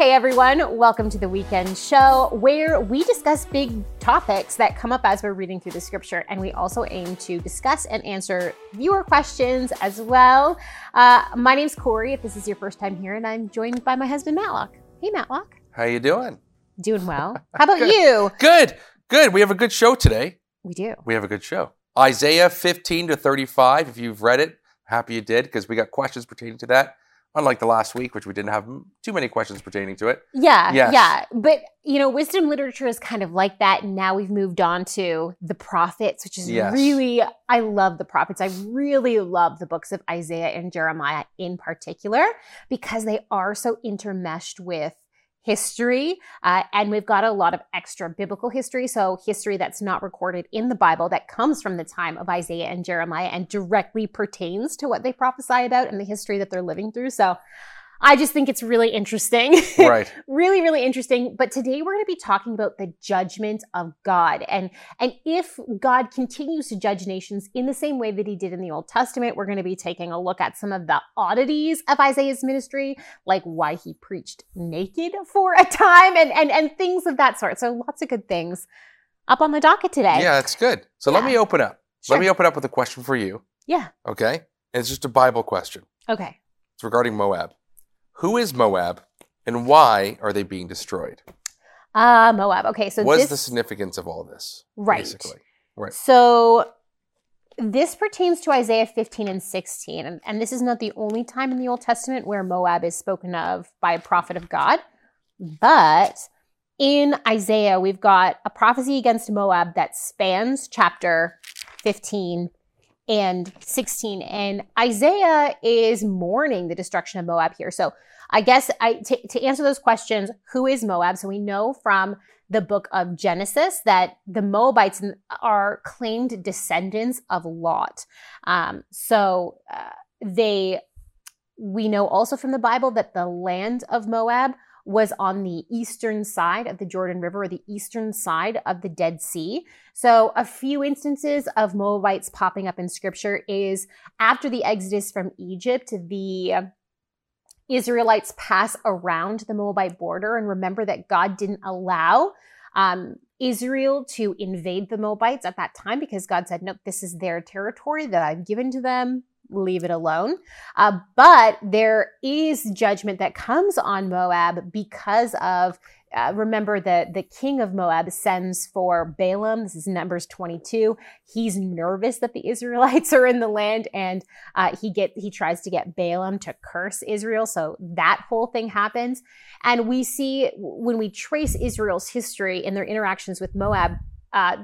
Hey everyone, welcome to the weekend show where we discuss big topics that come up as we're reading through the scripture. And we also aim to discuss and answer viewer questions as well. Uh, my name's Corey, if this is your first time here, and I'm joined by my husband, Matlock. Hey, Matlock. How you doing? Doing well. How about Good. you? Good. Good. We have a good show today. We do. We have a good show. Isaiah 15 to 35. If you've read it, happy you did because we got questions pertaining to that. Unlike the last week, which we didn't have too many questions pertaining to it. Yeah, Yes. yeah. But, you know, wisdom literature is kind of like that. And now we've moved on to the prophets, which is Yes. really, I love the prophets. I really love the books of Isaiah and Jeremiah in particular because they are so intermeshed with history. Uh, and we've got a lot of extra biblical history. So, history that's not recorded in the Bible that comes from the time of Isaiah and Jeremiah and directly pertains to what they prophesy about and the history that they're living through. So, I just think it's really interesting. Right. really really interesting but today we're going to be talking about the judgment of god and and if god continues to judge nations in the same way that he did in the old testament we're going to be taking a look at some of the oddities of isaiah's ministry like why he preached naked for a time and and, and things of that sort so lots of good things up on the docket today Yeah, that's good. So let me open up. Sure. Let me open up with a question for you. yeah Okay. And it's just a Bible question. okay It's regarding Moab. Who is Moab and why are they being destroyed? uh moab okay so what is this the significance of all this? Right. Basically. Right. So this pertains to Isaiah 15 and 16. And, and this is not the only time in the Old Testament where Moab is spoken of by a prophet of God. But in Isaiah, we've got a prophecy against Moab that spans chapter 15 and 16. And Isaiah is mourning the destruction of Moab here. So I guess I, to, to answer those questions, who is Moab? So we know from the book of Genesis that the Moabites are claimed descendants of Lot. Um, so uh, they, we know also from the Bible that the land of Moab was on the eastern side of the Jordan River or the eastern side of the Dead Sea. So a few instances of Moabites popping up in scripture is after the exodus from Egypt, the Israelites pass around the Moabite border. And remember that God didn't allow um, Israel to invade the Moabites at that time because God said, nope, this is their territory that I've given to them. Leave it alone. Uh, but there is judgment that comes on Moab because of uh, remember that the king of Moab sends for Balaam. This is Numbers 22. He's nervous that the Israelites are in the land, and uh, he get he tries to get Balaam to curse Israel. So that whole thing happens, and we see when we trace Israel's history and their interactions with Moab, uh,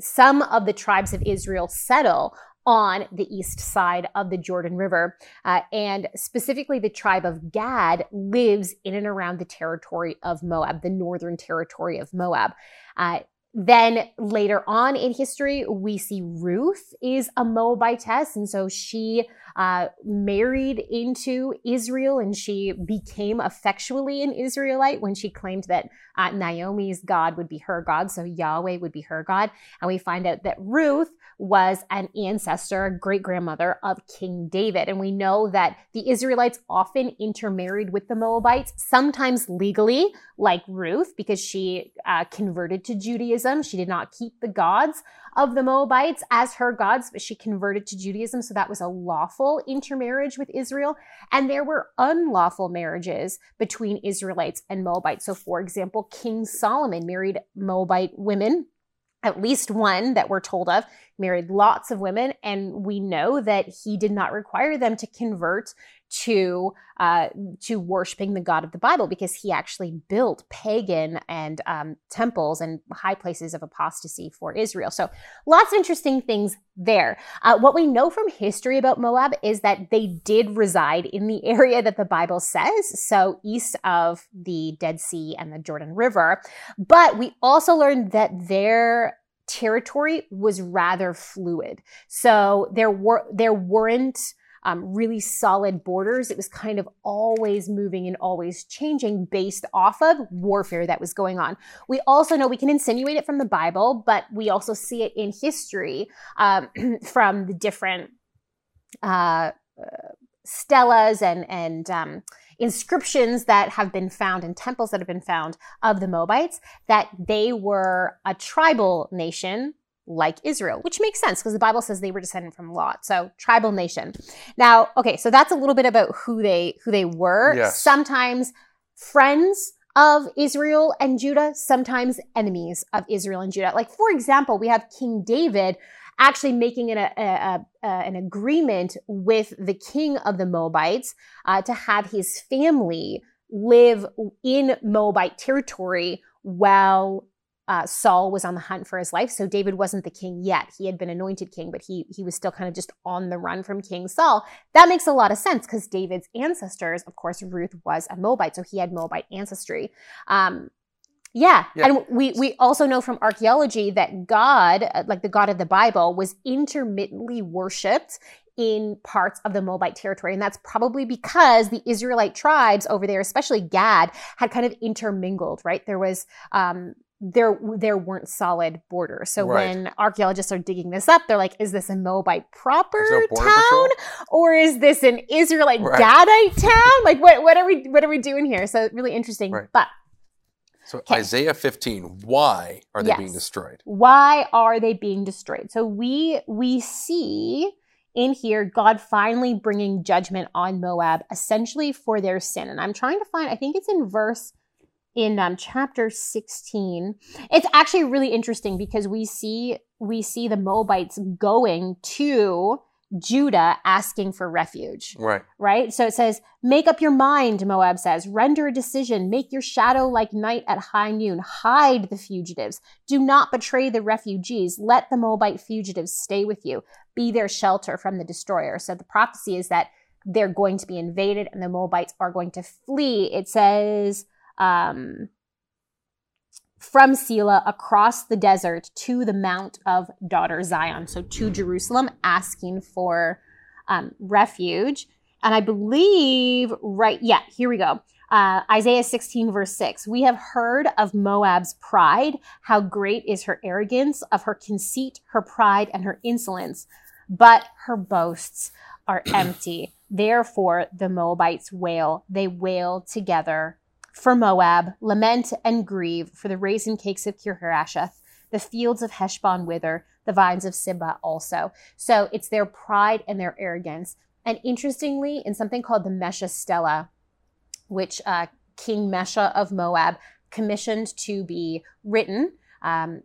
some of the tribes of Israel settle on the east side of the Jordan River. Uh, and specifically, the tribe of Gad lives in and around the territory of Moab, the northern territory of Moab. Uh, then later on in history, we see Ruth is a Moabitess. And so she uh, married into Israel and she became effectually an Israelite when she claimed that uh, Naomi's God would be her God. So Yahweh would be her God. And we find out that Ruth was an ancestor, great grandmother of King David. And we know that the Israelites often intermarried with the Moabites, sometimes legally, like Ruth, because she uh, converted to Judaism. She did not keep the gods of the Moabites as her gods, but she converted to Judaism. So that was a lawful intermarriage with Israel. And there were unlawful marriages between Israelites and Moabites. So, for example, King Solomon married Moabite women at least one that we're told of, married lots of women, and we know that he did not require them to convert to uh, to worshiping the God of the Bible because he actually built pagan and um, temples and high places of apostasy for Israel. So lots of interesting things there. Uh, what we know from history about Moab is that they did reside in the area that the Bible says, so east of the Dead Sea and the Jordan River. But we also learned that their territory was rather fluid. So there were there weren't um, really solid borders. It was kind of always moving and always changing based off of warfare that was going on. We also know we can insinuate it from the Bible, but we also see it in history um, from the different uh, uh, stelas and and um, inscriptions that have been found and temples that have been found of the Moabites that they were a tribal nation like Israel, which makes sense because the Bible says they were descended from Lot. So tribal nation. Now, okay, so that's a little bit about who they who they were. Yes. Sometimes friends of Israel and Judah, sometimes enemies of Israel and Judah. Like for example, we have King David actually making an, a, a, a, an agreement with the king of the Moabites uh, to have his family live in Moabite territory while uh, Saul was on the hunt for his life. So David wasn't the king yet. He had been anointed king, but he he was still kind of just on the run from King Saul. That makes a lot of sense because David's ancestors, of course, Ruth was a Moabite, so he had Moabite ancestry. Um, yeah. Yeah. and we we also know from archaeology that God, uh, like the God of the Bible, was intermittently worshipped in parts of the Moabite territory. And that's probably because the Israelite tribes over there, especially Gad, had kind of intermingled, right? There was um, there there weren't solid borders. So Right. when archaeologists are digging this up, they're like, is this a Moabite proper Is there a border town? patrol? Or is this an Israelite Right. Gadite town? Like what what are we what are we doing here? So really interesting. Right. But So Okay. Isaiah 15, why are they being destroyed? why are they being destroyed so we we see in here god finally bringing judgment on moab essentially for their sin and i'm trying to find i think it's in verse in um, chapter 16 it's actually really interesting because we see we see the moabites going to judah asking for refuge Right. right? So it says, Make up your mind, Moab says. Render a decision. Make your shadow like night at high noon. Hide the fugitives. Do not betray the refugees. Let the Moabite fugitives stay with you. Be their shelter from the destroyer. So the prophecy is that they're going to be invaded and the Moabites are going to flee. It says, um, from Sela across the desert to the Mount of Daughter Zion, so to Jerusalem, asking for um, refuge. And I believe, right, yeah, here we go. Uh, Isaiah 16, verse 6. We have heard of Moab's pride, how great is her arrogance, of her conceit, her pride, and her insolence. But her boasts are empty. Therefore, the Moabites wail. They wail together for Moab, lament and grieve for the raisin cakes of Kir Hareseth. The fields of Heshbon wither, the vines of Sibmah also. So it's their pride and their arrogance. And interestingly, in something called the Mesha Stela, which uh, King Mesha of Moab commissioned to be written, um,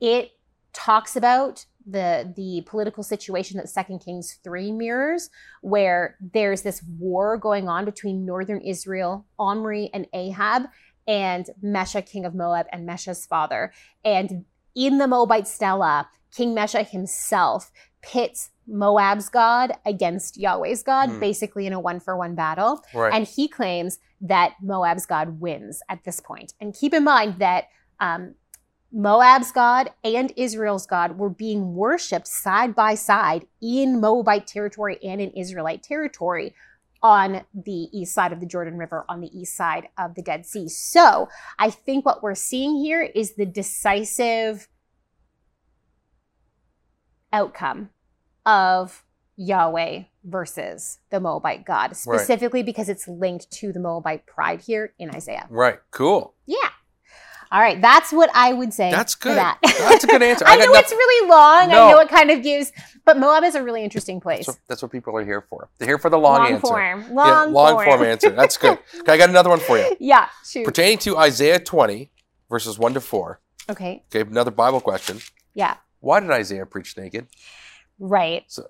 it talks about the the political situation that Second Kings three mirrors, where there's this war going on between northern Israel, Omri and Ahab, and Mesha, king of Moab, and Mesha's father. And in the Moabite Stela, King Mesha himself pits Moab's God against Yahweh's God, Hmm. basically in a one for one battle. Right. And he claims that Moab's God wins at this point. And keep in mind that um, Moab's God and Israel's God were being worshipped side by side in Moabite territory and in Israelite territory on the east side of the Jordan River, on the east side of the Dead Sea. So I think what we're seeing here is the decisive outcome of Yahweh versus the Moabite God, specifically because it's linked to the Moabite pride here in Isaiah. Right. Cool. Yeah. All right, that's what I would say. That's for good. that. That's a good answer. I, I know noth- it's really long. No. I know it kind of gives, but Moab is a really interesting place. That's what, that's what people are here for. They're here for the long, answer. Long form, yeah, long, long form answer. That's good. Okay, I got another one for you. yeah, shoot. Pertaining to Isaiah 20, verses 1 to 4. Okay, Okay, another Bible question. yeah, Why did Isaiah preach naked? right. So-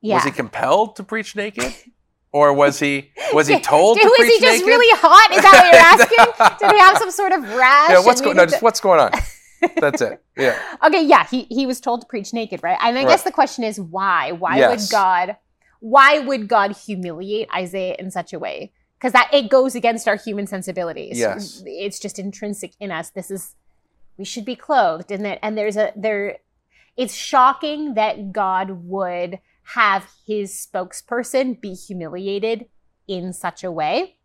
yeah. Was he compelled to preach naked? Or was he was he told Dude, to was he just naked? really hot? Is that what you're asking? Did he have some sort of rash? Yeah, what's and going no, just what's going on? That's it. Yeah. Okay, yeah, he, he was told to preach naked, right? And I Right. guess the question is why? Why Yes. would God why would God humiliate Isaiah in such a way? Because that it goes against our human sensibilities. Yes. It's just intrinsic in us. This is we should be clothed, isn't it? And there's a there it's shocking that God would have his spokesperson be humiliated in such a way.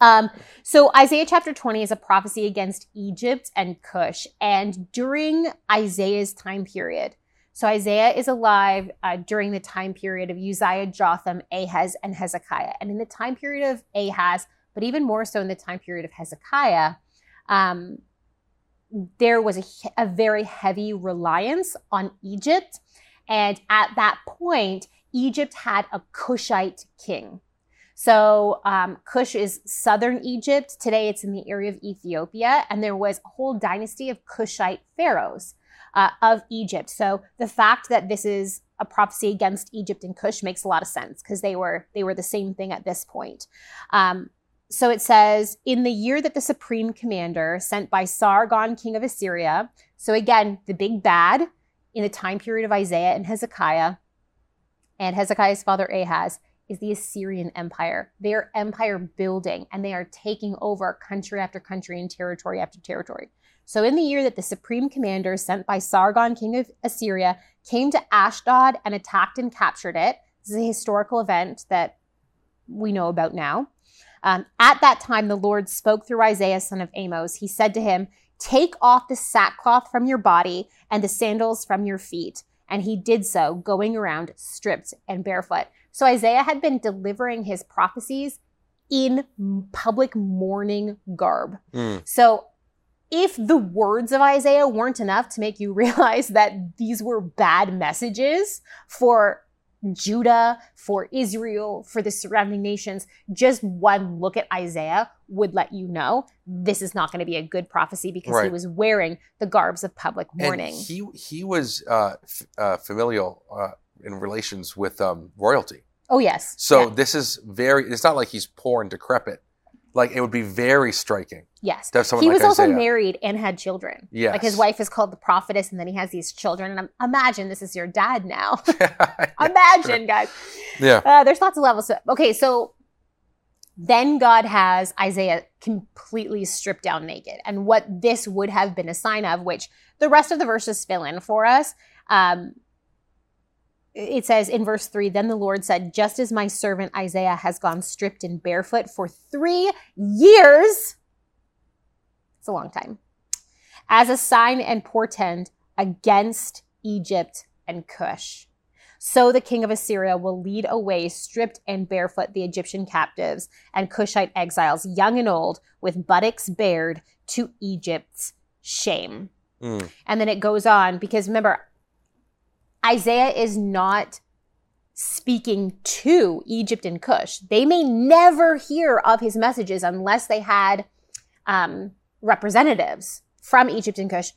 Um, so Isaiah chapter 20 is a prophecy against Egypt and Cush. And during Isaiah's time period, So Isaiah is alive uh, during the time period of Uzziah, Jotham, Ahaz, and Hezekiah. And in the time period of Ahaz, but even more so in the time period of Hezekiah, um, there was a, a very heavy reliance on Egypt. And at that point, Egypt had a Cushite king. So um, is southern Egypt. Today it's in the area of Ethiopia. And there was a whole dynasty of Cushite pharaohs uh, of Egypt. So the fact that this is a prophecy against Egypt and Cush makes a lot of sense because they were they were the same thing at this point. Um, so it says, in the year that the supreme commander sent by Sargon, king of Assyria, so again, the big bad in the time period of Isaiah and Hezekiah, and Hezekiah's father Ahaz, is the Assyrian Empire. They are empire building and they are taking over country after country and territory after territory. So, in the year that the supreme commander sent by Sargon, king of Assyria, came to Ashdod and attacked and captured it, this is a historical event that we know about now. Um, at that time, the Lord spoke through Isaiah, son of Amos. He said to him, Take off the sackcloth from your body and the sandals from your feet. And he did so, going around stripped and barefoot. So Isaiah had been delivering his prophecies in public mourning garb. Mm. So if the words of Isaiah weren't enough to make you realize that these were bad messages for Judah, for Israel, for the surrounding nations, just one look at Isaiah would let you know this is not going to be a good prophecy because right. he was wearing the garbs of public mourning. And he he was uh, f- uh, familial uh, in relations with um, royalty. Oh yes. So yeah. this is very. It's not like he's poor and decrepit. Like it would be very striking. Yes. he like was also married and had children. Yes. Like his wife is called the prophetess, and then he has these children. And imagine this is your dad now. imagine, guys. Yeah. Uh, there's lots of levels. Okay, so then God has Isaiah completely stripped down naked. And what this would have been a sign of, which the rest of the verses fill in for us. Um, it says in verse 3 Then the Lord said, Just as my servant Isaiah has gone stripped and barefoot for three years, it's a long time, as a sign and portend against Egypt and Cush. So the king of Assyria will lead away stripped and barefoot the Egyptian captives and Cushite exiles, young and old, with buttocks bared to Egypt's shame. Mm. And then it goes on because remember, Isaiah is not speaking to Egypt and Cush. They may never hear of his messages unless they had um, representatives from Egypt and Cush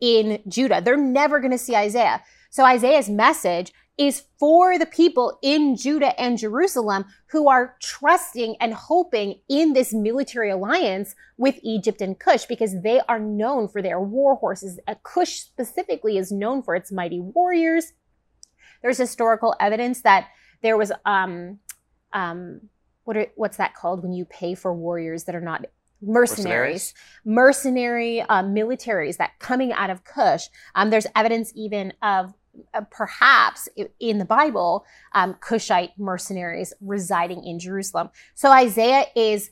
in Judah. They're never going to see Isaiah. So Isaiah's message is for the people in Judah and Jerusalem who are trusting and hoping in this military alliance with Egypt and Cush because they are known for their war horses. Cush specifically is known for its mighty warriors. There's historical evidence that there was um um what are, what's that called when you pay for warriors that are not mercenaries, mercenary uh, militaries that coming out of Cush. Um, there's evidence even of uh, perhaps in the Bible, um, Cushite mercenaries residing in Jerusalem. So Isaiah is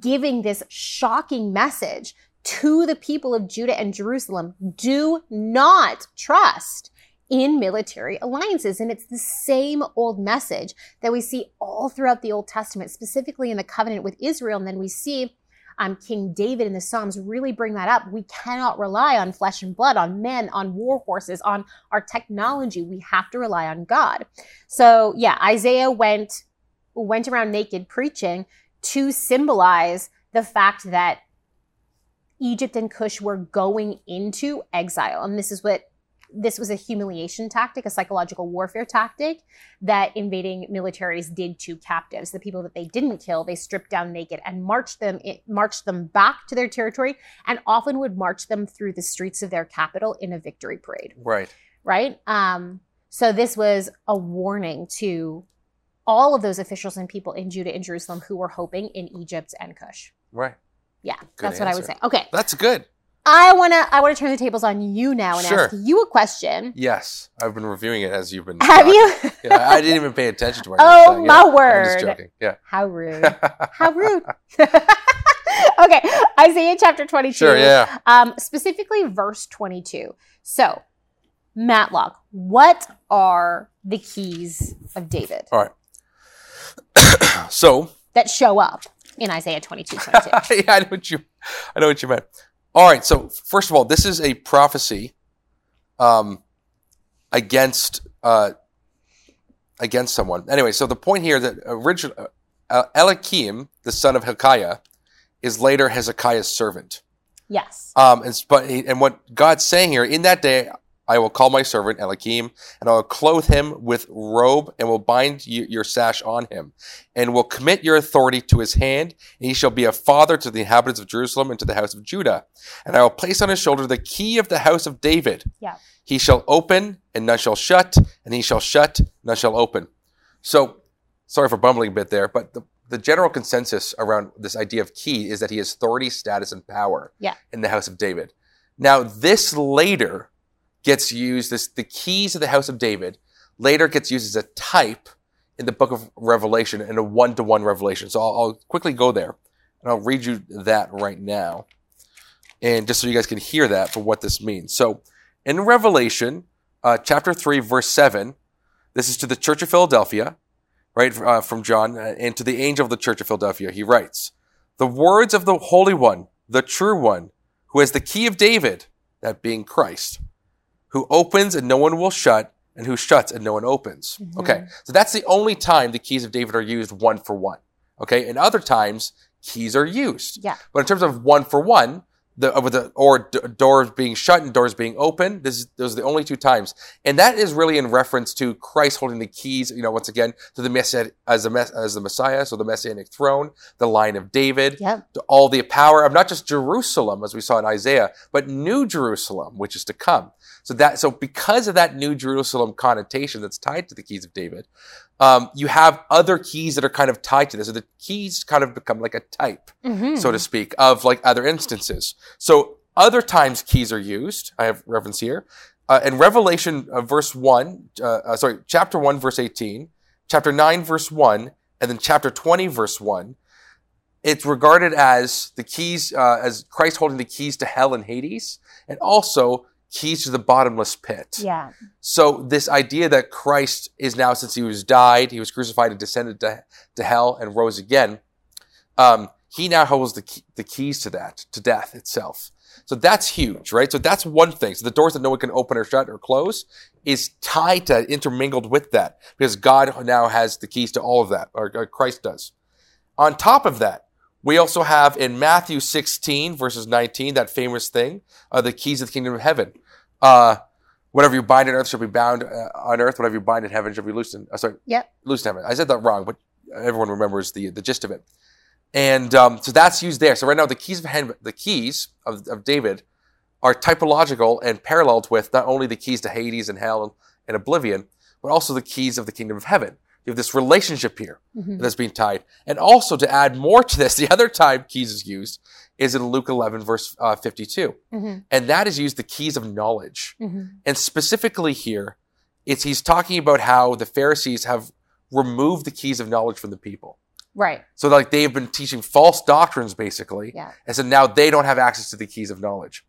giving this shocking message to the people of Judah and Jerusalem do not trust in military alliances. And it's the same old message that we see all throughout the Old Testament, specifically in the covenant with Israel. And then we see um, King David in the Psalms really bring that up. We cannot rely on flesh and blood, on men, on war horses, on our technology. We have to rely on God. So yeah, Isaiah went went around naked preaching to symbolize the fact that Egypt and Cush were going into exile. And this is what this was a humiliation tactic, a psychological warfare tactic that invading militaries did to captives. The people that they didn't kill, they stripped down naked and marched them marched them back to their territory, and often would march them through the streets of their capital in a victory parade. Right. Right. Um, so this was a warning to all of those officials and people in Judah and Jerusalem who were hoping in Egypt and Cush. Right. Yeah, good that's answer. what I would say. Okay. That's good. I want to I want to turn the tables on you now and sure. ask you a question. Yes, I've been reviewing it as you've been. Have talking. you? yeah, I didn't even pay attention to what. Oh my word! I'm just joking. Yeah. How rude! How rude! okay, Isaiah chapter 22. Sure. Yeah. Um, specifically verse 22. So, Matlock, what are the keys of David All right. so that show up in Isaiah 22 22? yeah, I know what you, I know what you meant. All right. So first of all, this is a prophecy, um, against uh, against someone. Anyway, so the point here that original uh, Eliakim, the son of Hilkiah, is later Hezekiah's servant. yes. Um, and, but he- and what God's saying here, in that day I will call my servant Eliakim, and I will clothe him with robe, and will bind you, your sash on him, and will commit your authority to his hand, and he shall be a father to the inhabitants of Jerusalem and to the house of Judah. And I will place on his shoulder the key of the house of David. Yeah. He shall open, and none shall shut, and he shall shut, none shall open. So, sorry for bumbling a bit there, but the, the general consensus around this idea of key is that he has authority, status, and power Yeah. in the house of David. Now, this later gets used, this, the keys of the house of David later gets used as a type in the book of Revelation, in a one to one revelation. So I'll, I'll quickly go there and I'll read you that right now. And just so you guys can hear that for what this means. So in Revelation, uh, chapter 3, verse 7, this is to the church of Philadelphia, right, uh, from John, uh, and to the angel of the church of Philadelphia. He writes, The words of the Holy One, the true one, who has the key of David, that being Christ, who opens and no one will shut, and who shuts and no one opens. Mhm. Okay, so that's the only time the keys of David are used one for one. Okay, and other times keys are used. Yeah. But in terms of one for one, the uh, with the or d- doors being shut and doors being open, this is those are the only two times, and that is really in reference to Christ holding the keys. You know, once again, to the messiah as the mess, as the Messiah, so the messianic throne, the line of David, Yep. to all the power of not just Jerusalem, as we saw in Isaiah, but New Jerusalem, which is to come. So that so because of that New Jerusalem connotation that's tied to the keys of David, um, you have other keys that are kind of tied to this. So the keys kind of become like a type Mhm. so to speak, of like other instances. So other times keys are used. I have reference here. Uh, in Revelation, uh, verse 1, uh, uh, sorry, chapter 1, verse 18, chapter 9, verse 1, and then chapter 20, verse 1, it's regarded as the keys, uh, as Christ holding the keys to hell and Hades, and also keys to the bottomless pit. Yeah. So this idea that Christ is now, since he was died, he was crucified and descended to, to hell and rose again, um, he now holds the, key, the keys to that, to death itself. So that's huge, right? So that's one thing. So the doors that no one can open or shut or close is tied to, intermingled with that, because God now has the keys to all of that, or, or Christ does. On top of that, we also have in Matthew 16, verses 19, that famous thing, uh, the keys of the kingdom of heaven. Uh, whatever you bind on earth shall be bound uh, on earth. Whatever you bind in heaven shall be loosed in. Uh, sorry, Yep. loosed in heaven. I said that wrong, but everyone remembers the the gist of it. And um, so that's used there. So right now, the keys of heaven, the keys of, of David are typological and paralleled with not only the keys to Hades and hell and, and oblivion, but also the keys of the kingdom of heaven. You have this relationship here Mhm. that's being tied. And also to add more to this, the other time keys is used is in Luke 11, verse uh, 52. Mhm. And that is used the keys of knowledge. Mhm. And specifically here, it's he's talking about how the Pharisees have removed the keys of knowledge from the people. Right. So like they've been teaching false doctrines basically. Yeah. And so now they don't have access to the keys of knowledge.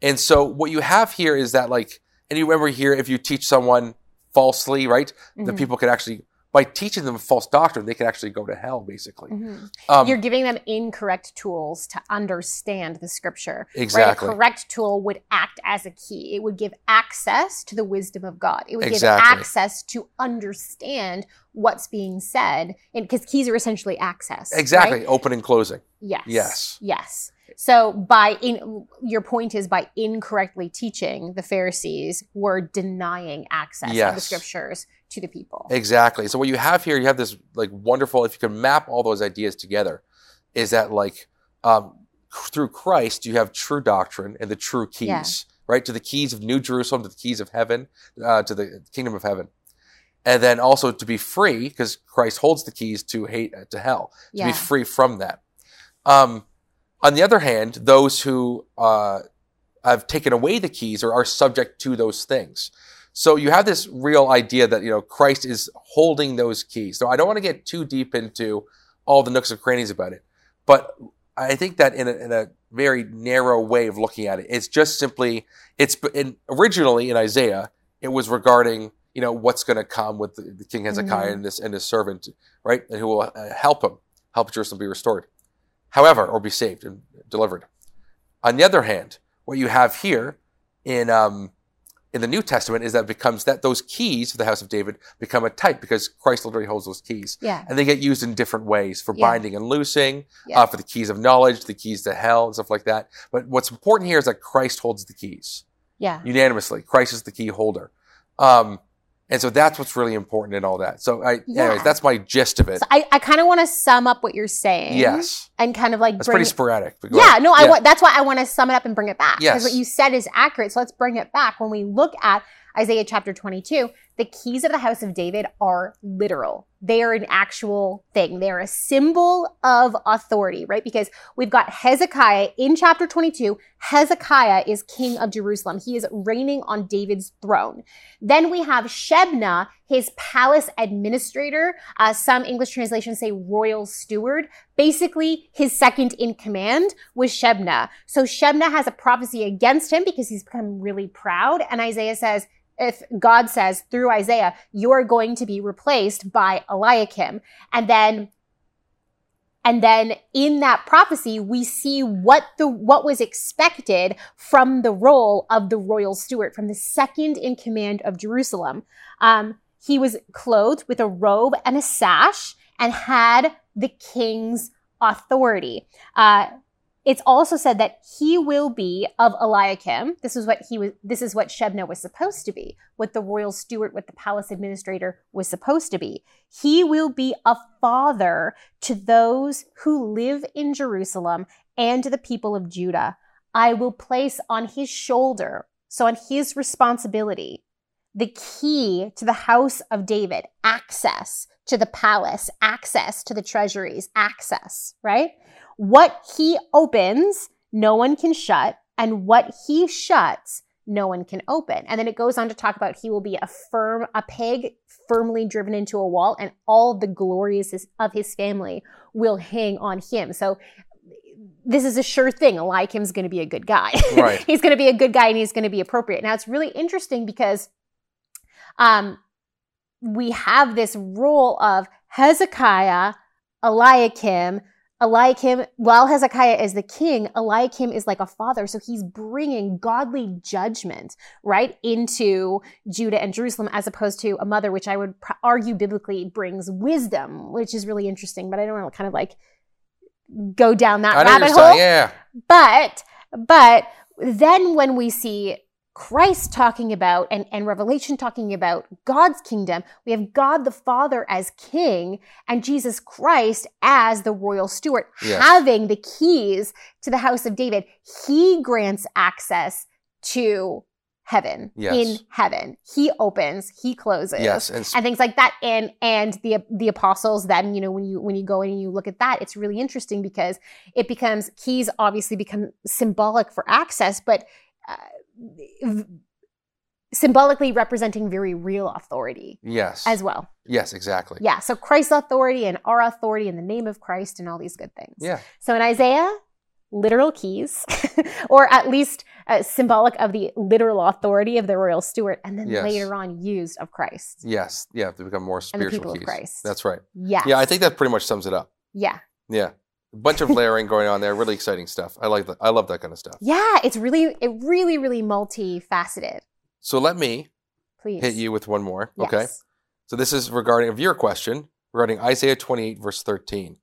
And so what you have here is that like, and you remember here, if you teach someone falsely, right, the Mhm. people can actually, by teaching them false doctrine, they could actually go to hell basically. Mhm. Um, You're giving them incorrect tools to understand the scripture. Exactly. Right? A correct tool would act as a key. It would give access to the wisdom of God. It would Exactly. give access to understand what's being said. And because keys are essentially access. exactly. right? Open and closing. Yes. Yes. Yes. So by in your point is by incorrectly teaching, the Pharisees were denying access of the scriptures to the people. Exactly. So what you have here, you have this like wonderful. If you can map all those ideas together, is that like um, through Christ you have true doctrine and the true keys, Yeah. right? To the keys of New Jerusalem, to the keys of heaven, uh, to the kingdom of heaven, and then also to be free because Christ holds the keys to hate to hell, to Yeah. be free from that. Um, on the other hand, those who uh, have taken away the keys or are subject to those things. So you have this real idea that you know Christ is holding those keys. So I don't want to get too deep into all the nooks and crannies about it, but I think that in a, in a very narrow way of looking at it, it's just simply it's in, originally in Isaiah it was regarding you know what's going to come with the, the King Hezekiah Mhm. and this and his servant, right, and who will uh, help him, help Jerusalem be restored, however, or be saved and delivered. On the other hand, what you have here in um, in the New Testament is that becomes that those keys for the house of David become a type because Christ literally holds those keys, Yeah. and they get used in different ways for Yeah. binding and loosing, Yeah. uh, for the keys of knowledge, the keys to hell, and stuff like that. But what's important here is that Christ holds the keys Yeah. unanimously. Christ is the key holder. Um, and so that's what's really important in all that. So, I, Yeah. anyways, that's my gist of it. So I, I kind of want to sum up what you're saying. yes, And kind of like that's pretty it- sporadic. Yeah, ahead. no, I want that's why I want to sum it up and bring it back. Yes. Because what you said is accurate. So let's bring it back. When we look at Isaiah chapter 22, the keys of the house of David are literal. They are an actual thing. They're a symbol of authority, right? Because we've got Hezekiah in chapter 22. Hezekiah is king of Jerusalem. He is reigning on David's throne. Then we have Shebna, his palace administrator. Uh, some English translations say royal steward. Basically, his second in command was Shebna. So Shebna has a prophecy against him because he's become really proud. And Isaiah says, if God says through Isaiah, you're going to be replaced by Eliakim. And then and then in that prophecy, we see what the what was expected from the role of the royal steward, from the second in command of Jerusalem. Um, he was clothed with a robe and a sash and had the king's authority. Uh, it's also said that he will be of Eliakim. This is what he was. This is what Shebna was supposed to be. What the royal steward, what the palace administrator was supposed to be. He will be a father to those who live in Jerusalem and to the people of Judah. I will place on his shoulder, so on his responsibility, the key to the house of David, access to the palace, access to the treasuries, access, right? What he opens, no one can shut, and what he shuts, no one can open. And then it goes on to talk about he will be a firm, a peg firmly driven into a wall, and all the glories of his family will hang on him. So this is a sure thing. Eliakim's going to be a good guy. Right. he's going to be a good guy and he's going to be appropriate. Now it's really interesting because um, we have this role of Hezekiah, Eliakim, Eliakim, while Hezekiah is the king, Eliakim is like a father. So he's bringing godly judgment, right, into Judah and Jerusalem as opposed to a mother, which I would argue biblically brings wisdom, which is really interesting. But I don't want to kind of like go down that I rabbit hole. yeah, But, but then when we see Christ talking about and, and Revelation talking about God's kingdom, we have God the Father as king and Jesus Christ as the royal steward, Yes. having the keys to the house of David. He grants access to heaven Yes. in heaven. He opens, he closes yes, and s- and things like that and and the the apostles then you know when you when you go in and you look at that it's really interesting because it becomes keys obviously become symbolic for access but uh, symbolically representing very real authority yes, as well yes, exactly. yeah so christ's authority and our authority in the name of christ and all these good things Yeah, so in isaiah literal keys or at least uh, symbolic of the literal authority of the royal steward and then Yes. later on used of christ yes, yeah. They become more and the spiritual people keys. of christ That's right. yeah Yeah, I think that pretty much sums it up. yeah Yeah, a bunch of layering going on there. Really exciting stuff. I like that. I love that kind of stuff. yeah it's really it really really multifaceted So let me please hit you with one more. Okay. So this is regarding of your question regarding Isaiah 28 verse 13.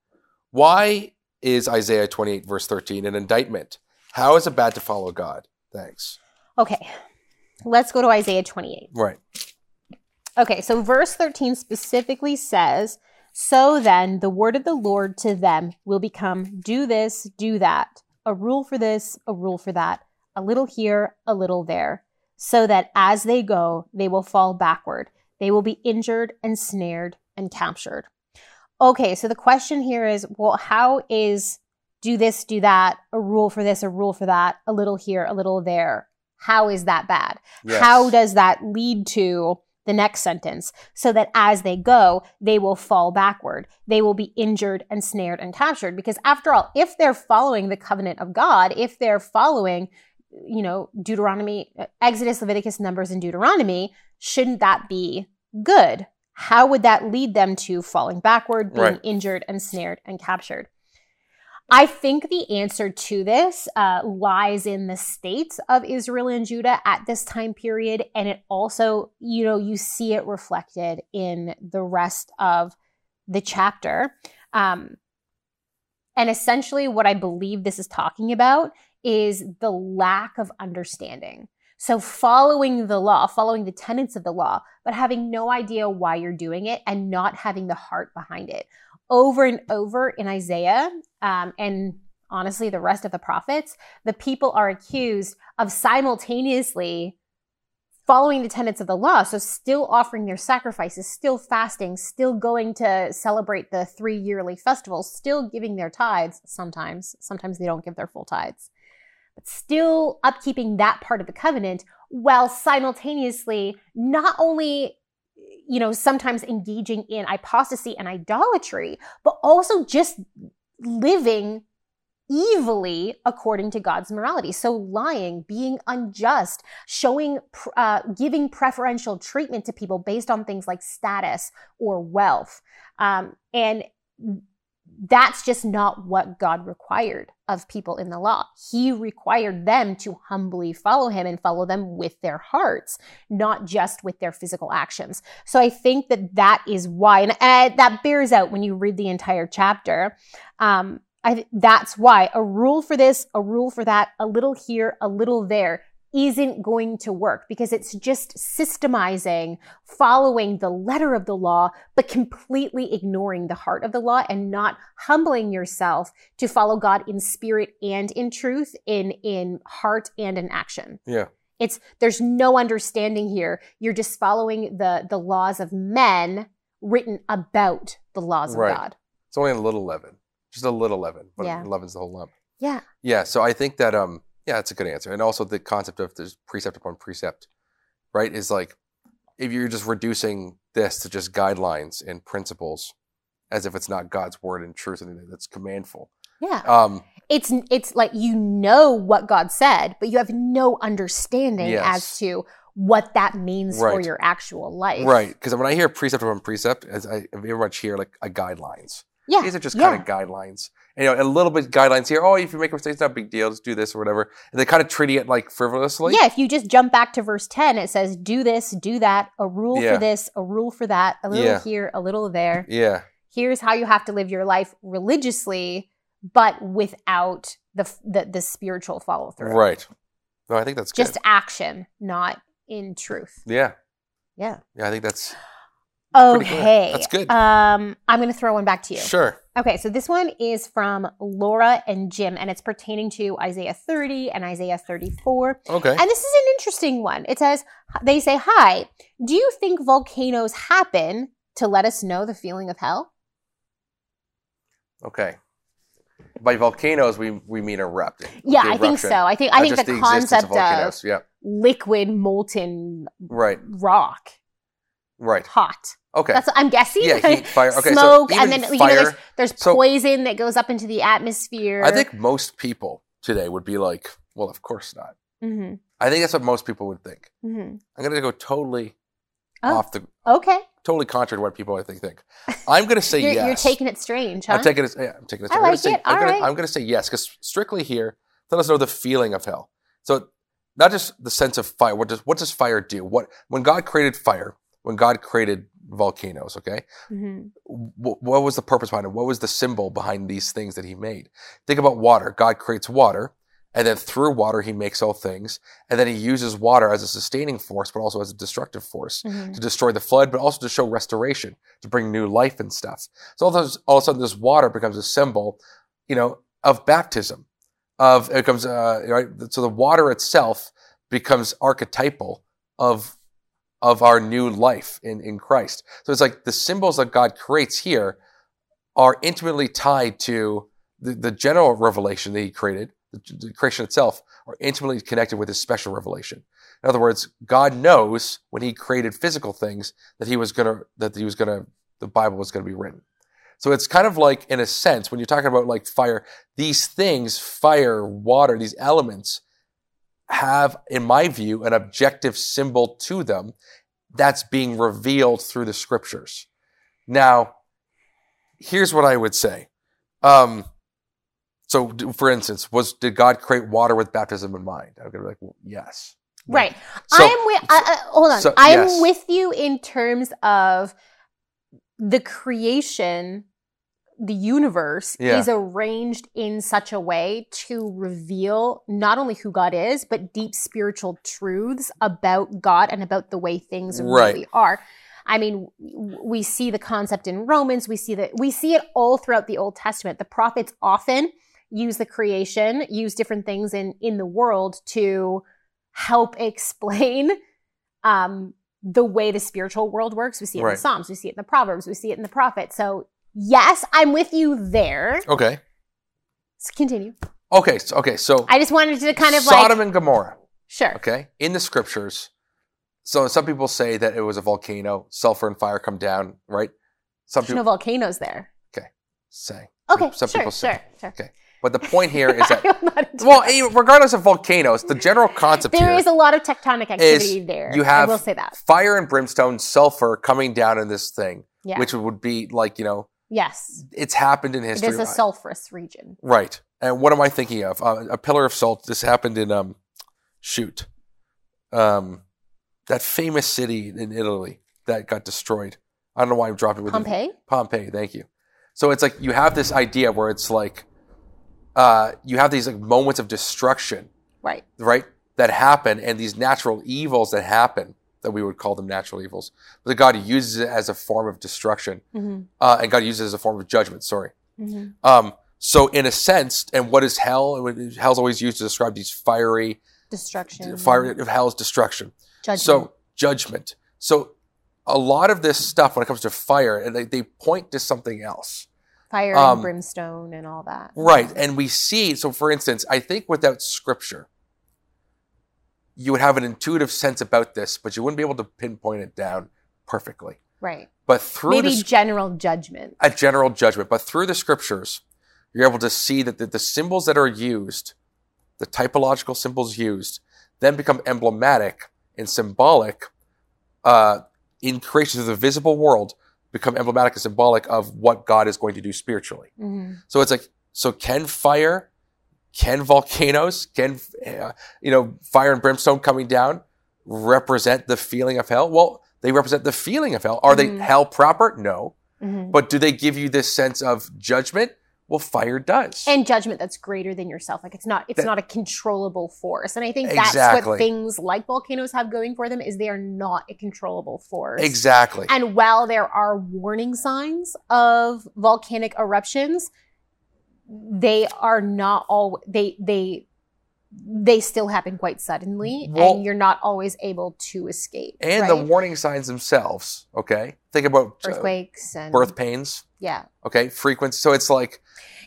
Why is Isaiah 28 verse 13 an indictment? How is it bad to follow God? Thanks. okay let's go to isaiah 28 Right. Okay, so verse 13 specifically says, So then the word of the Lord to them will become do this, do that, a rule for this, a rule for that, a little here, a little there, so that as they go, they will fall backward. They will be injured and snared and captured. Okay, so the question here is well, how is do this, do that, a rule for this, a rule for that, a little here, a little there? How is that bad? Yes. How does that lead to the next sentence? So that as they go, they will fall backward. They will be injured and snared and captured. Because after all, if they're following the covenant of God, if they're following you know, Deuteronomy, uh, Exodus, Leviticus, Numbers, and Deuteronomy, shouldn't that be good? How would that lead them to falling backward, being Right. injured and snared and captured? I think the answer to this uh, lies in the states of Israel and Judah at this time period. And it also, you know, you see it reflected in the rest of the chapter. Um, and essentially, what I believe this is talking about is the lack of understanding. So, following the law, following the tenets of the law, but having no idea why you're doing it and not having the heart behind it. Over and over in Isaiah, um, and honestly, the rest of the prophets, the people are accused of simultaneously following the tenets of the law. So, still offering their sacrifices, still fasting, still going to celebrate the three yearly festivals, still giving their tithes sometimes. Sometimes they don't give their full tithes, but still upkeeping that part of the covenant while simultaneously not only you know sometimes engaging in apostasy and idolatry but also just living evilly according to God's morality. So lying, being unjust, showing, uh, giving preferential treatment to people based on things like status or wealth. Um, and that's just not what God required of people in the law. He required them to humbly follow him and follow them with their hearts, not just with their physical actions. So I think that that is why, and uh, that bears out when you read the entire chapter. Um, I, that's why a rule for this, a rule for that, a little here, a little there isn't going to work because it's just systemizing, following the letter of the law, but completely ignoring the heart of the law and not humbling yourself to follow God in spirit and in truth, in, in heart and in action. Yeah. It's, there's no understanding here. You're just following the, the laws of men written about the laws of God. It's only a little leaven, just a little leaven, but Yeah. leaven's the whole lump. Yeah. Yeah, so I think that um yeah, it's a good answer. And also the concept of there's precept upon precept, right? Is like if you're just reducing this to just guidelines and principles as if it's not God's word and truth and that's commandful. Yeah. Um it's it's like you know what God said, but you have no understanding Yes. as to what that means for your actual life. right, because when I hear precept upon precept, as I very much hear like a guidelines. Yeah. These are just yeah. kind of guidelines. You know, a little bit guidelines here. Oh, if you make a mistake, it's not a big deal. Just do this or whatever. And they kind of treat it like frivolously. yeah, if you just jump back to verse 10, it says, do this, do that, a rule Yeah. for this, a rule for that, a little Yeah. here, a little there. Yeah. Here's how you have to live your life religiously, but without the the, the spiritual follow through. Right. No, I think that's good. Just action, not in truth. Yeah. Yeah. Yeah, I think that's Okay. That's good. Um, I'm going to throw one back to you. sure. Okay, so this one is from Laura and Jim, and it's pertaining to Isaiah 30 and Isaiah 34. Okay. And this is an interesting one. It says, they say, Hi, do you think volcanoes happen to let us know the feeling of hell? Okay. By volcanoes, we we mean erupting. Yeah, The I think so. I think I think just the, concept of, volcanoes. Yeah. liquid molten Right. rock, Right. hot. Okay. That's what I'm guessing. yeah. Heat, fire. Okay. Smoke, so and then you know, there's, fire. there's So- poison that goes up into the atmosphere. I think most people today would be like, well, of course not. hmm I think that's what most people would think. hmm I'm going to go totally Oh. off the, Okay, totally contrary to what people I think think. I'm going to say you're, yes. you're taking it strange, huh? I'm taking it. Yeah, I'm taking it. I I'm like say, it. I'm gonna, right. I'm gonna say yes because strictly here, let us know the feeling of hell. So not just the sense of fire. What does what does fire do? What when God created fire, when God created volcanoes, okay, hmm wh- what was the purpose behind it? What was the symbol behind these things that He made? Think about water. God creates water, and then through water He makes all things, and then He uses water as a sustaining force, but also as a destructive force hmm to destroy the flood, but also to show restoration, to bring new life and stuff. So all, those, all of a sudden, this water becomes a symbol, you know, of baptism. Of it becomes, uh, right. So the water itself becomes archetypal of of our new life in in Christ. So it's like the symbols that God creates here are intimately tied to the, the general revelation that He created. The, the creation itself are intimately connected with His special revelation. In other words, God knows when He created physical things that He was gonna that He was gonna the Bible was gonna be written. So it's kind of like, in a sense, when you're talking about like fire, these things, fire, water, these elements, have, in my view, an objective symbol to them that's being revealed through the scriptures. Now, here's what I would say. Um, so, for instance, was did God create water with baptism in mind? I'm gonna be like, well, yes. Right. So- I am with. I, I, hold on. so- I am yes. with you in terms of the creation. The universe Yeah. is arranged in such a way to reveal not only who God is, but deep spiritual truths about God and about the way things Right. really are. I mean, we see the concept in Romans. We see that we see it all throughout the Old Testament. The prophets often use the creation, use different things in in the world to help explain um, the way the spiritual world works. We see it in the Psalms, we see it in the Proverbs, we see it in the prophets. So yes, I'm with you there. Okay. So continue. Okay. So, okay. So I just wanted to kind of Sodom like Sodom and Gomorrah. sure. Okay. In the scriptures. So some people say that it was a volcano, sulfur and fire come down, right? Some There's no volcanoes there. Okay. Say. Okay, Some sure, people say. sure, sure. But the point here is that, I'm not into well, regardless of volcanoes, the general concept there here is a lot of tectonic activity there. you have I will say that. fire and brimstone, sulfur coming down in this thing, Yeah. which would be like, you know, yes. it's happened in history. It is a sulfurous region. Right. And what am I thinking of? Uh, a pillar of salt. This happened in um, shoot, um, that famous city in Italy that got destroyed. I don't know why I'm dropping with it. Pompeii? Pompeii. Thank you. So it's like you have this idea where it's like, uh, you have these like moments of destruction, Right. right, that happen, and these natural evils that happen that we would call them natural evils, but God uses it as a form of destruction, hmm uh, and God uses it as a form of judgment. Sorry. hmm Um, so in a sense, and what is hell? Hell's always used to describe these fiery Destruction. fire of hell's destruction. Judgment. So judgment. So a lot of this stuff when it comes to fire, and they, they point to something else. fire um, and brimstone and all that. Right. And we see, so for instance, I think without scripture, you would have an intuitive sense about this, but you wouldn't be able to pinpoint it down perfectly. Right. But through Maybe the, general judgment. a general judgment, but through the scriptures, you're able to see that the, the symbols that are used, the typological symbols used, then become emblematic and symbolic uh, in creation of the visible world, become emblematic and symbolic of what God is going to do spiritually. hmm So it's like, so can fire, can volcanoes, can, uh, you know, fire and brimstone coming down represent the feeling of hell? Well, they represent the feeling of hell. Are Mhm. they hell proper? No. hmm But do they give you this sense of judgment? Well, fire does. And judgment that's greater than yourself. Like it's not it's That- not a controllable force. And I think that's Exactly. what things like volcanoes have going for them is they are not a controllable force. exactly. And while there are warning signs of volcanic eruptions, they are not all they they they still happen quite suddenly Well- and you're not always able to escape. And right? the warning signs themselves, okay? Think about uh, earthquakes and birth pains, Yeah. okay? Frequency. So it's like,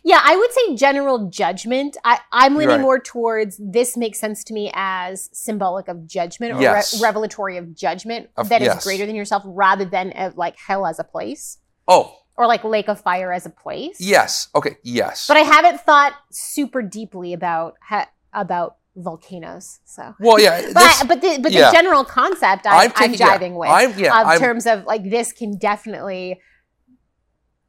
Yeah, I would say general judgment. I, I'm leaning Right. more towards this makes sense to me as symbolic of judgment or Yes. re- revelatory of judgment Of- that is yes. greater than yourself rather than of like hell as a place oh, or like lake of fire as a place. yes. Okay, yes. But I haven't thought super deeply about ha- about volcanoes. So, well, yeah. but I, but the, but yeah. the general concept I, I'm, taking- yeah, jiving with I'm, yeah, of I'm, terms of like this can definitely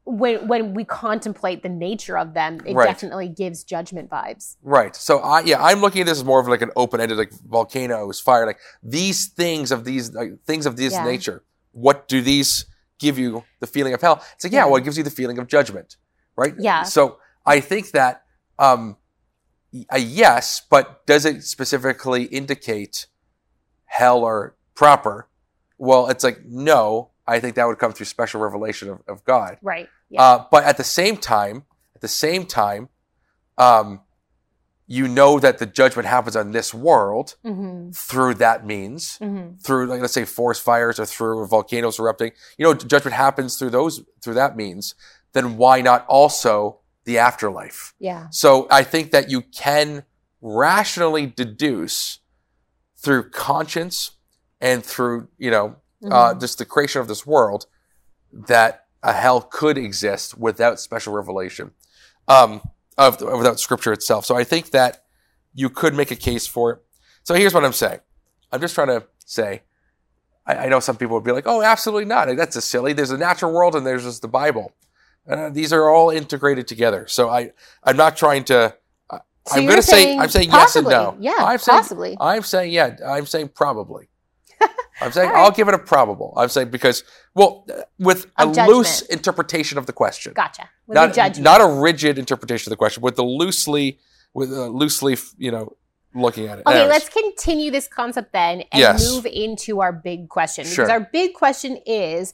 when when we contemplate the nature of them, it Right. definitely gives judgment vibes. Right. So I yeah, I'm looking at this as more of like an open-ended like volcanoes, fire, like these things of these like, things of this Yeah. nature. What do these give you the feeling of hell? It's like, yeah, well, it gives you the feeling of judgment. Right? Yeah. So I think that um a yes, but does it specifically indicate hell or proper? Well, it's like no. I think that would come through special revelation of, of God. Right. Yeah. Uh, but at the same time, at the same time, um, you know that the judgment happens on this world mm-hmm. through that means, Mm-hmm. through like let's say forest fires or through volcanoes erupting. You know, judgment happens through those through that means. Then why not also the afterlife? Yeah. So I think that you can rationally deduce through conscience and through you know uh, Mhm. just the creation of this world, that a hell could exist without special revelation, um, of without Scripture itself. So I think that you could make a case for it. So here's what I'm saying. I'm just trying to say. I, I know some people would be like, "Oh, absolutely not. That's a silly. There's a natural world and there's just the Bible. Uh, these are all integrated together." So I, I'm not trying to. Uh, So I'm going to say. I'm saying yes and no. Yeah, I'm saying, possibly. I'm saying yeah. I'm saying probably. I'm saying right. I'll give it a probable. I'm saying because well, with a judgment. loose interpretation of the question Gotcha. With not, the judgment. not a rigid interpretation of the question, with the loosely, with a loosely, you know, looking at it. Okay, let's continue this concept then and Yes. move into our big question. Because Sure. our big question is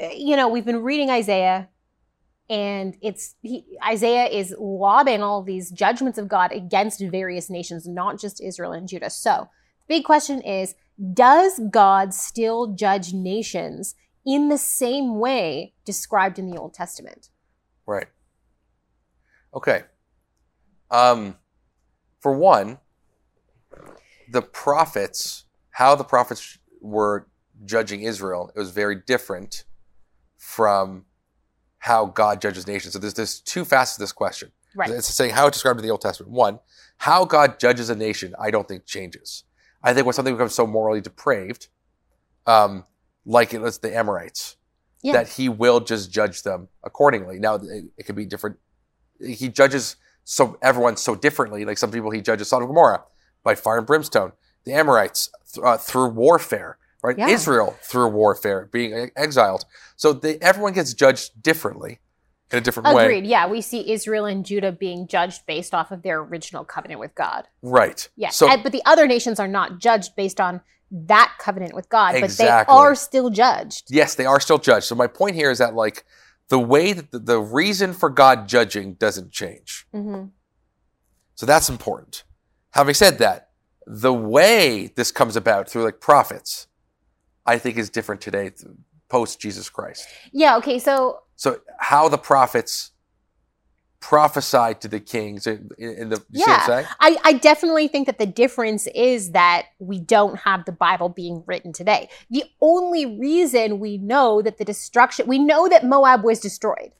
uh, you know, we've been reading Isaiah and it's he, Isaiah is lobbing all these judgments of God against various nations, not just Israel and Judah. So, big question is does God still judge nations in the same way described in the Old Testament? Right. Okay. Um, for one, the prophets, how the prophets were judging Israel, it was very different from how God judges nations. So there's, there's two facets to this question. Right. It's saying how it's described in the Old Testament. One, how God judges a nation, I don't think changes. I think when something becomes so morally depraved, um, like it was the Amorites, Yeah. that he will just judge them accordingly. Now, it, it could be different. He judges so everyone so differently. Like some people, he judges Sodom and Gomorrah by fire and brimstone. The Amorites th- uh, through warfare, right? Yeah. Israel through warfare, being exiled. So they, everyone gets judged differently in a different way. Agreed. Yeah, we see Israel and Judah being judged based off of their original covenant with God. Right. Yes, So and- but the other nations are not judged based on that covenant with God, Exactly. but they are still judged. yes, they are still judged. So my point here is that like the way that the, the reason for God judging doesn't change. hmm So that's important. Having said that, the way this comes about through like prophets, I think is different today, post Jesus Christ. Yeah. Okay. So So how the prophets prophesied to the kings in, in the you see what I'm Yeah. I, I definitely think that the difference is that we don't have the Bible being written today. The only reason we know that the destruction, we know that Moab was destroyed.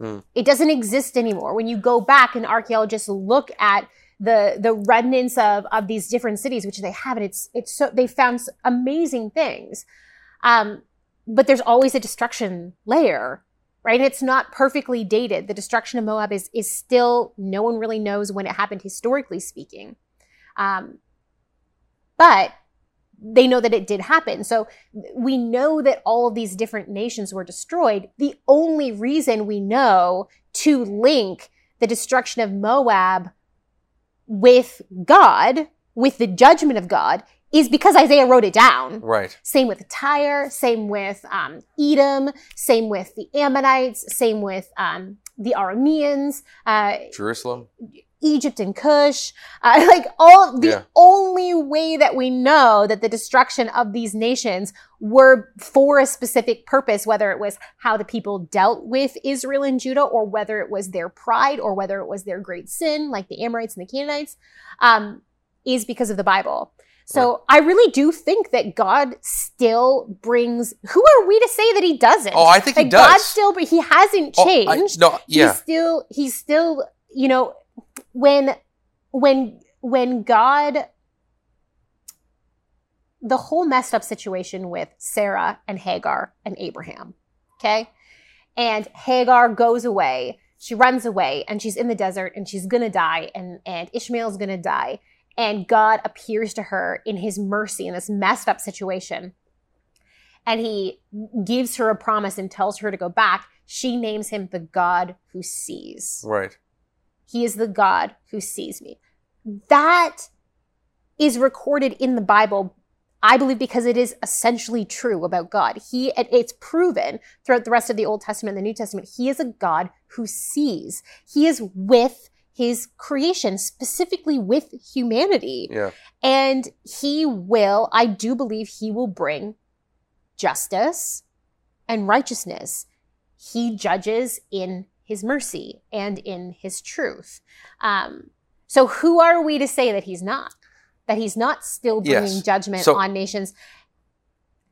Mm. It doesn't exist anymore. When you go back and archaeologists look at the the remnants of of these different cities, which they have, and it's it's so they found amazing things. Um, but there's always a destruction layer right? It's not perfectly dated. The destruction of Moab is is still no one really knows when it happened historically speaking, um, but they know that it did happen. So we know that all of these different nations were destroyed. The only reason we know to link the destruction of Moab with God, with the judgment of God, is because Isaiah wrote it down. Right. Same with Tyre, same with um, Edom, same with the Ammonites, same with um, the Arameans, uh, Jerusalem. Egypt and Cush. Uh, like all the Yeah. only way that we know that the destruction of these nations were for a specific purpose, whether it was how the people dealt with Israel and Judah, or whether it was their pride, or whether it was their great sin, like the Amorites and the Canaanites, um, is because of the Bible. So I really do think that God still brings. Who are we to say that He doesn't? Oh, I think he does. God still, but He hasn't Oh, I- changed no, yeah. he's still he's still you know when when when god the whole messed up situation with sarah and hagar and abraham okay and hagar goes away she runs away and she's in the desert and she's gonna die and and ishmael's gonna die and god appears to her in his mercy in this messed up situation and he gives her a promise and tells her to go back she names him the god who sees Right. he is the God who sees me. That is recorded in the Bible, I believe, because it is essentially true about God. He, it's proven throughout the rest of the Old Testament and the New Testament. He is a God who sees. He is with his creation, specifically with humanity. Yeah. And he will, I do believe, he will bring justice and righteousness. He judges in his mercy and in his truth. Um, so, who are we to say that he's not? That he's not still bringing Yes. judgment So- on nations?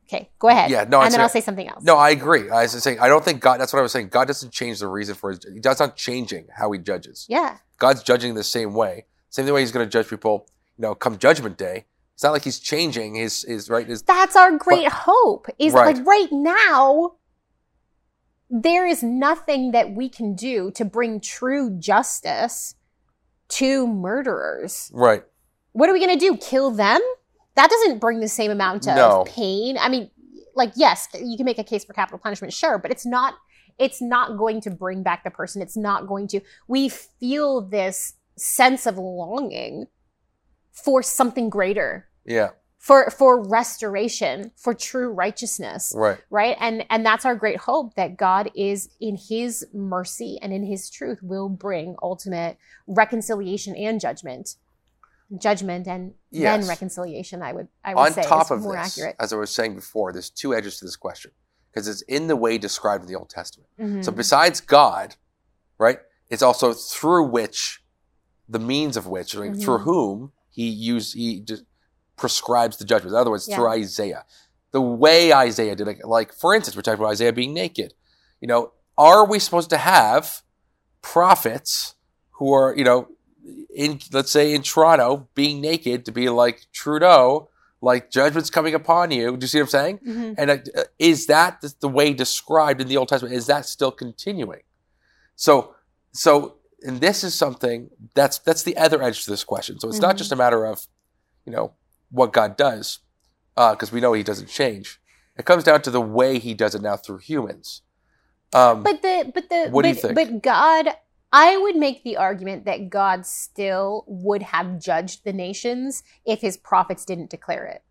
Okay, go ahead. Yeah, no, and then I'll say something else. No, I agree. I was saying I don't think God. That's what I was saying. God doesn't change the reason for his. God's not changing how he judges. Yeah. God's judging the same way. Same way he's going to judge people you know, come Judgment Day. It's not like he's changing his his right. His That's our great hope. Is Right. like right now, there is nothing that we can do to bring true justice to murderers. right. What are we going to do? Kill them? That doesn't bring the same amount of No. pain. I mean, like yes, you can make a case for capital punishment, sure, but it's not it's not going to bring back the person. It's not going to we feel this sense of longing for something greater, Yeah. for for restoration, for true righteousness Right. right and and that's our great hope that god is in his mercy and in his truth will bring ultimate reconciliation and judgment judgment and then reconciliation i would i would say, On say top of more this, accurate as I was saying before, there's two edges to this question because it's in the way described in the Old Testament. So Mhm. besides God, right, it's also through which, the means of which, like, through whom he use he just prescribes the judgment. In other words, Yeah. through Isaiah, the way Isaiah did, it, like for instance, we're talking about Isaiah being naked. You know, are we supposed to have prophets who are, you know, in let's say in Toronto being naked to be like Trudeau, like judgments coming upon you? Do you see what I'm saying? Mhm. And uh, is that the, the way described in the Old Testament? Is that still continuing? So, so, and this is something that's that's the other edge to this question. So it's not Mhm. just a matter of, you know, what God does, because we know He doesn't change. It comes down to the way He does it now through humans. Um, but the but the What do you but, think? but god i would make the argument that god still would have judged the nations if his prophets didn't declare it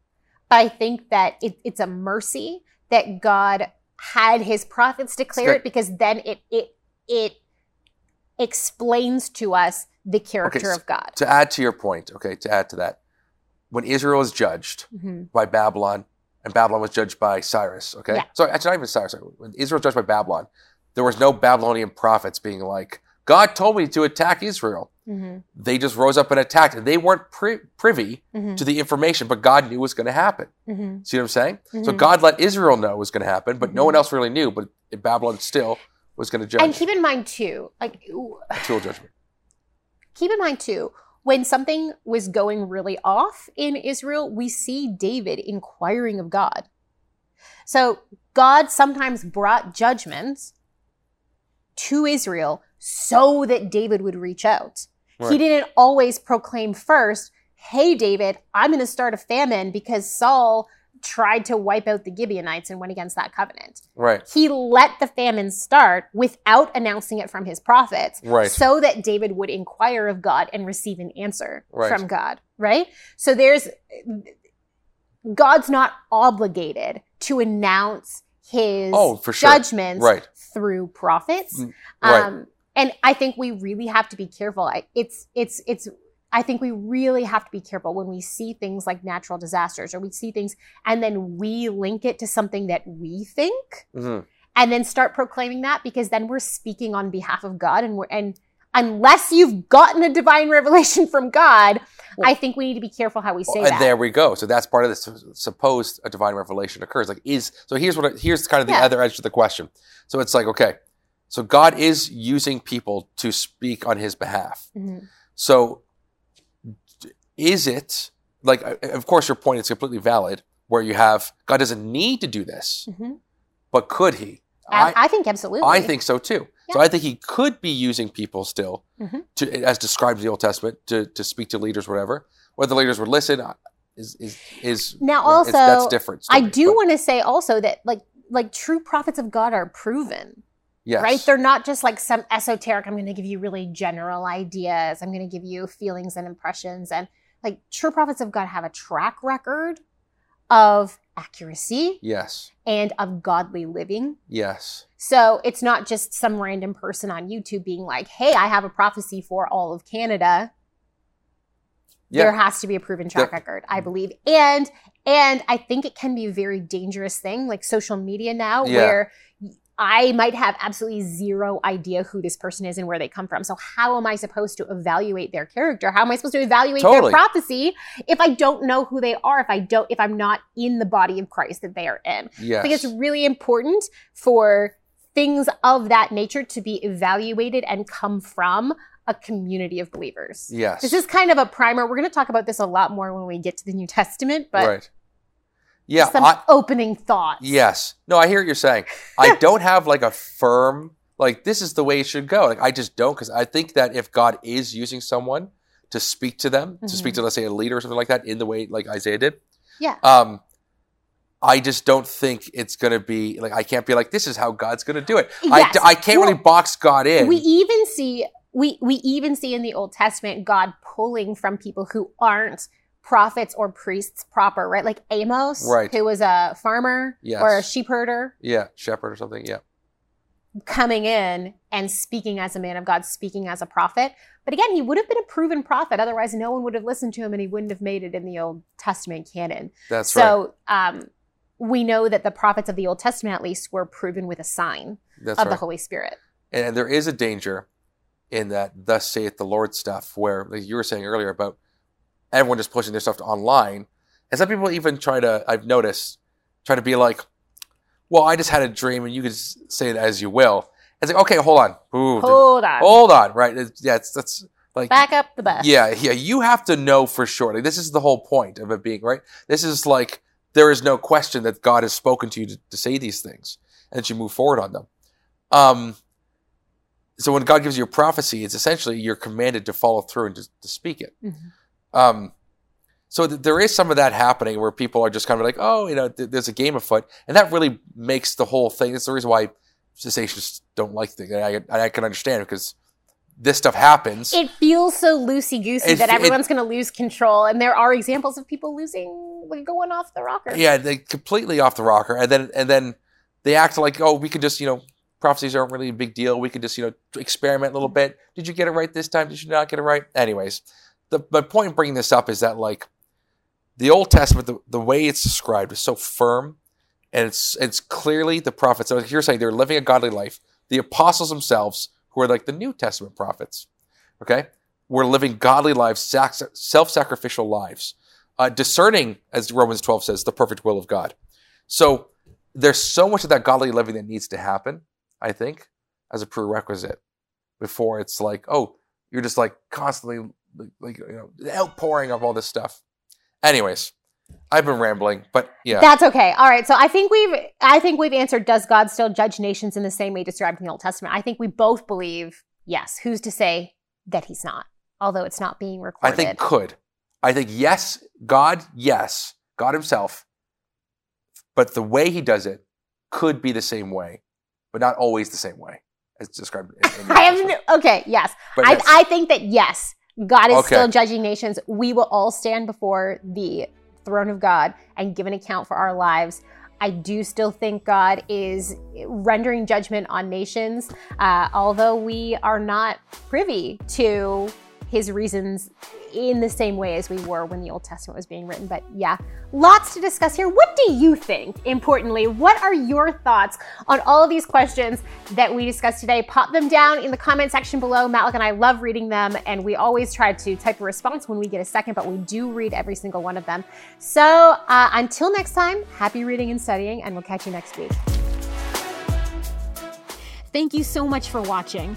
but i think that it, it's a mercy that god had his prophets declare it because then it it it explains to us the character so- of god to add to your point, okay, to add to that, when Israel was judged Mhm. by Babylon, and Babylon was judged by Cyrus. Okay, Yeah. sorry, actually not even Cyrus. Sorry. When Israel was judged by Babylon, there was no Babylonian prophets being like, "God told me to attack Israel." Mhm. They just rose up and attacked, and they weren't pri- privy Mhm. to the information, but God knew was going to happen. Mhm. See what I'm saying? So Mhm. God let Israel know it was going to happen, but no one else really knew. But Babylon still was going to judge and keep in mind too like tool judgment. keep in mind too when something was going really off in israel we see david inquiring of god so god sometimes brought judgments to israel so that david would reach out he didn't always proclaim first hey david i'm going to start a famine because saul tried to wipe out the gibeonites and went against that covenant Right, he let the famine start without announcing it from his prophets Right. so that david would inquire of god and receive an answer Right. from god right so there's god's not obligated to announce his Oh, for sure. judgments right, through prophets Mm, right. um, and i think we really have to be careful I, it's it's it's i think we really have to be careful when we see things like natural disasters or we see things and then we link it to something that we think Mhm. and then start proclaiming that because then we're speaking on behalf of God and we're and unless you've gotten a divine revelation from God, I think we need to be careful how we say Well, and that. there we go. So that's part of this. Supposed a divine revelation occurs. Like is so. Here's what. Here's kind of the Yeah. other edge to the question. So it's like okay. So God is using people to speak on His behalf. Mhm. So is it like? Of course, your point is completely valid. Where you have God doesn't need to do this, Mhm. but could He? I, I think absolutely. I think so too. So I think he could be using people still, Mhm. to, as described in the Old Testament, to, to speak to leaders, whatever. Whether the leaders would listen uh, is is is Now, also that's different. I do want to say also that like like true prophets of God are proven. Yes, Right? They're not just like some esoteric, I'm going to give you really general ideas. I'm going to give you feelings and impressions. And like true prophets of God have a track record of accuracy yes, and of godly living. yes, So it's not just some random person on YouTube being like, hey, I have a prophecy for all of Canada. yeah, There has to be a proven track Yeah. record, I believe. And and I think it can be a very dangerous thing, like social media now, Yeah. where I might have absolutely zero idea who this person is and where they come from. So how am I supposed to evaluate their character? How am I supposed to evaluate Totally. their prophecy if I don't know who they are, if I don't if I'm not in the body of Christ that they are in? yes. I think it's really important for things of that nature to be evaluated and come from a community of believers. Yes. This is kind of a primer. We're going to talk about this a lot more when we get to the New Testament, but right. Yeah. some I, opening thoughts. yes. No, I hear what you're saying. I don't have like a firm like this is the way it should go. Like I just don't because I think that if God is using someone to speak to them, to speak to let's say a leader or something like that in the way like Isaiah did, Yeah. um, I just don't think it's gonna be like I can't be like this is how God's gonna do it. I, Yes. I can't really box God in. We even see we we even see in the Old Testament God pulling from people who aren't prophets or priests proper, right? Like Amos, Right. who was a farmer Yes. or a sheep herder, yeah, shepherd or something. Yeah. coming in and speaking as a man of God, speaking as a prophet. But again, he would have been a proven prophet. Otherwise, no one would have listened to him and he wouldn't have made it in the Old Testament canon. That's right. so um, we know that the prophets of the Old Testament, at least, were proven with a sign That's of right. the Holy Spirit. and there is a danger in that thus saith the lord stuff where like you were saying earlier about everyone just pushing their stuff online. And some people even try to i've noticed try to be like well i just had a dream and you can say it as you will. It's like okay hold on. Ooh, Hold on. hold on. Right? It's- yeah it's, that's like Back up the bus. yeah yeah. You have to know for sure. Like this is the whole point of it being right? This is like there is no question that god has spoken to you to, to say these things and that you move forward on them. Um so when god gives you a prophecy it's essentially you're commanded to follow through and to, to speak it. Mhm. Um so th- there is some of that happening where people are just kind of like oh you know th- there's a game afoot and that really makes the whole thing that's the reason why cessationists don't like things I, I can understand because this stuff happens It feels so loosey goosey that everyone's going to lose control, and there are examples of people losing, like going off the rocker. Yeah, they completely off the rocker, and then and then they act like, oh, we could just you know prophecies aren't really a big deal. We could just you know experiment a little bit. Did you get it right this time? Did you not get it right? Anyways, the my point in bringing this up is that like the Old Testament, the, the way it's described is so firm, and it's it's clearly the prophets. So you're saying they're living a godly life. The apostles themselves, who are like the New Testament prophets, okay, were living godly lives, sac- self-sacrificial lives uh, discerning, as Romans 12 says, the perfect will of God. So there's so much of that godly living that needs to happen, I think, as a prerequisite before it's like, oh, you're just like constantly like, you know the outpouring of all this stuff. Anyways, I've been rambling, but yeah, That's okay. All right. So I think we've I think we've answered does God still judge nations in the same way described in the Old Testament? I think we both believe yes. Who's to say that he's not? Although it's not being recorded. I think could. I think yes, God, yes, God Himself, but the way He does it could be the same way, but not always the same way as described. In, I have no, okay, yes. I, yes. I think that yes, God is Okay. still judging nations. We will all stand before the throne of God and give an account for our lives. I do still think God is rendering judgment on nations, uh, although we are not privy to his reasons in the same way as we were when the Old Testament was being written. But yeah, lots to discuss here. What do you think, importantly? What are your thoughts on all of these questions that we discussed today? Pop them down in the comment section below. Matlock and I love reading them, and we always try to type a response when we get a second, but we do read every single one of them. So uh, until next time, happy reading and studying, and we'll catch you next week. Thank you so much for watching.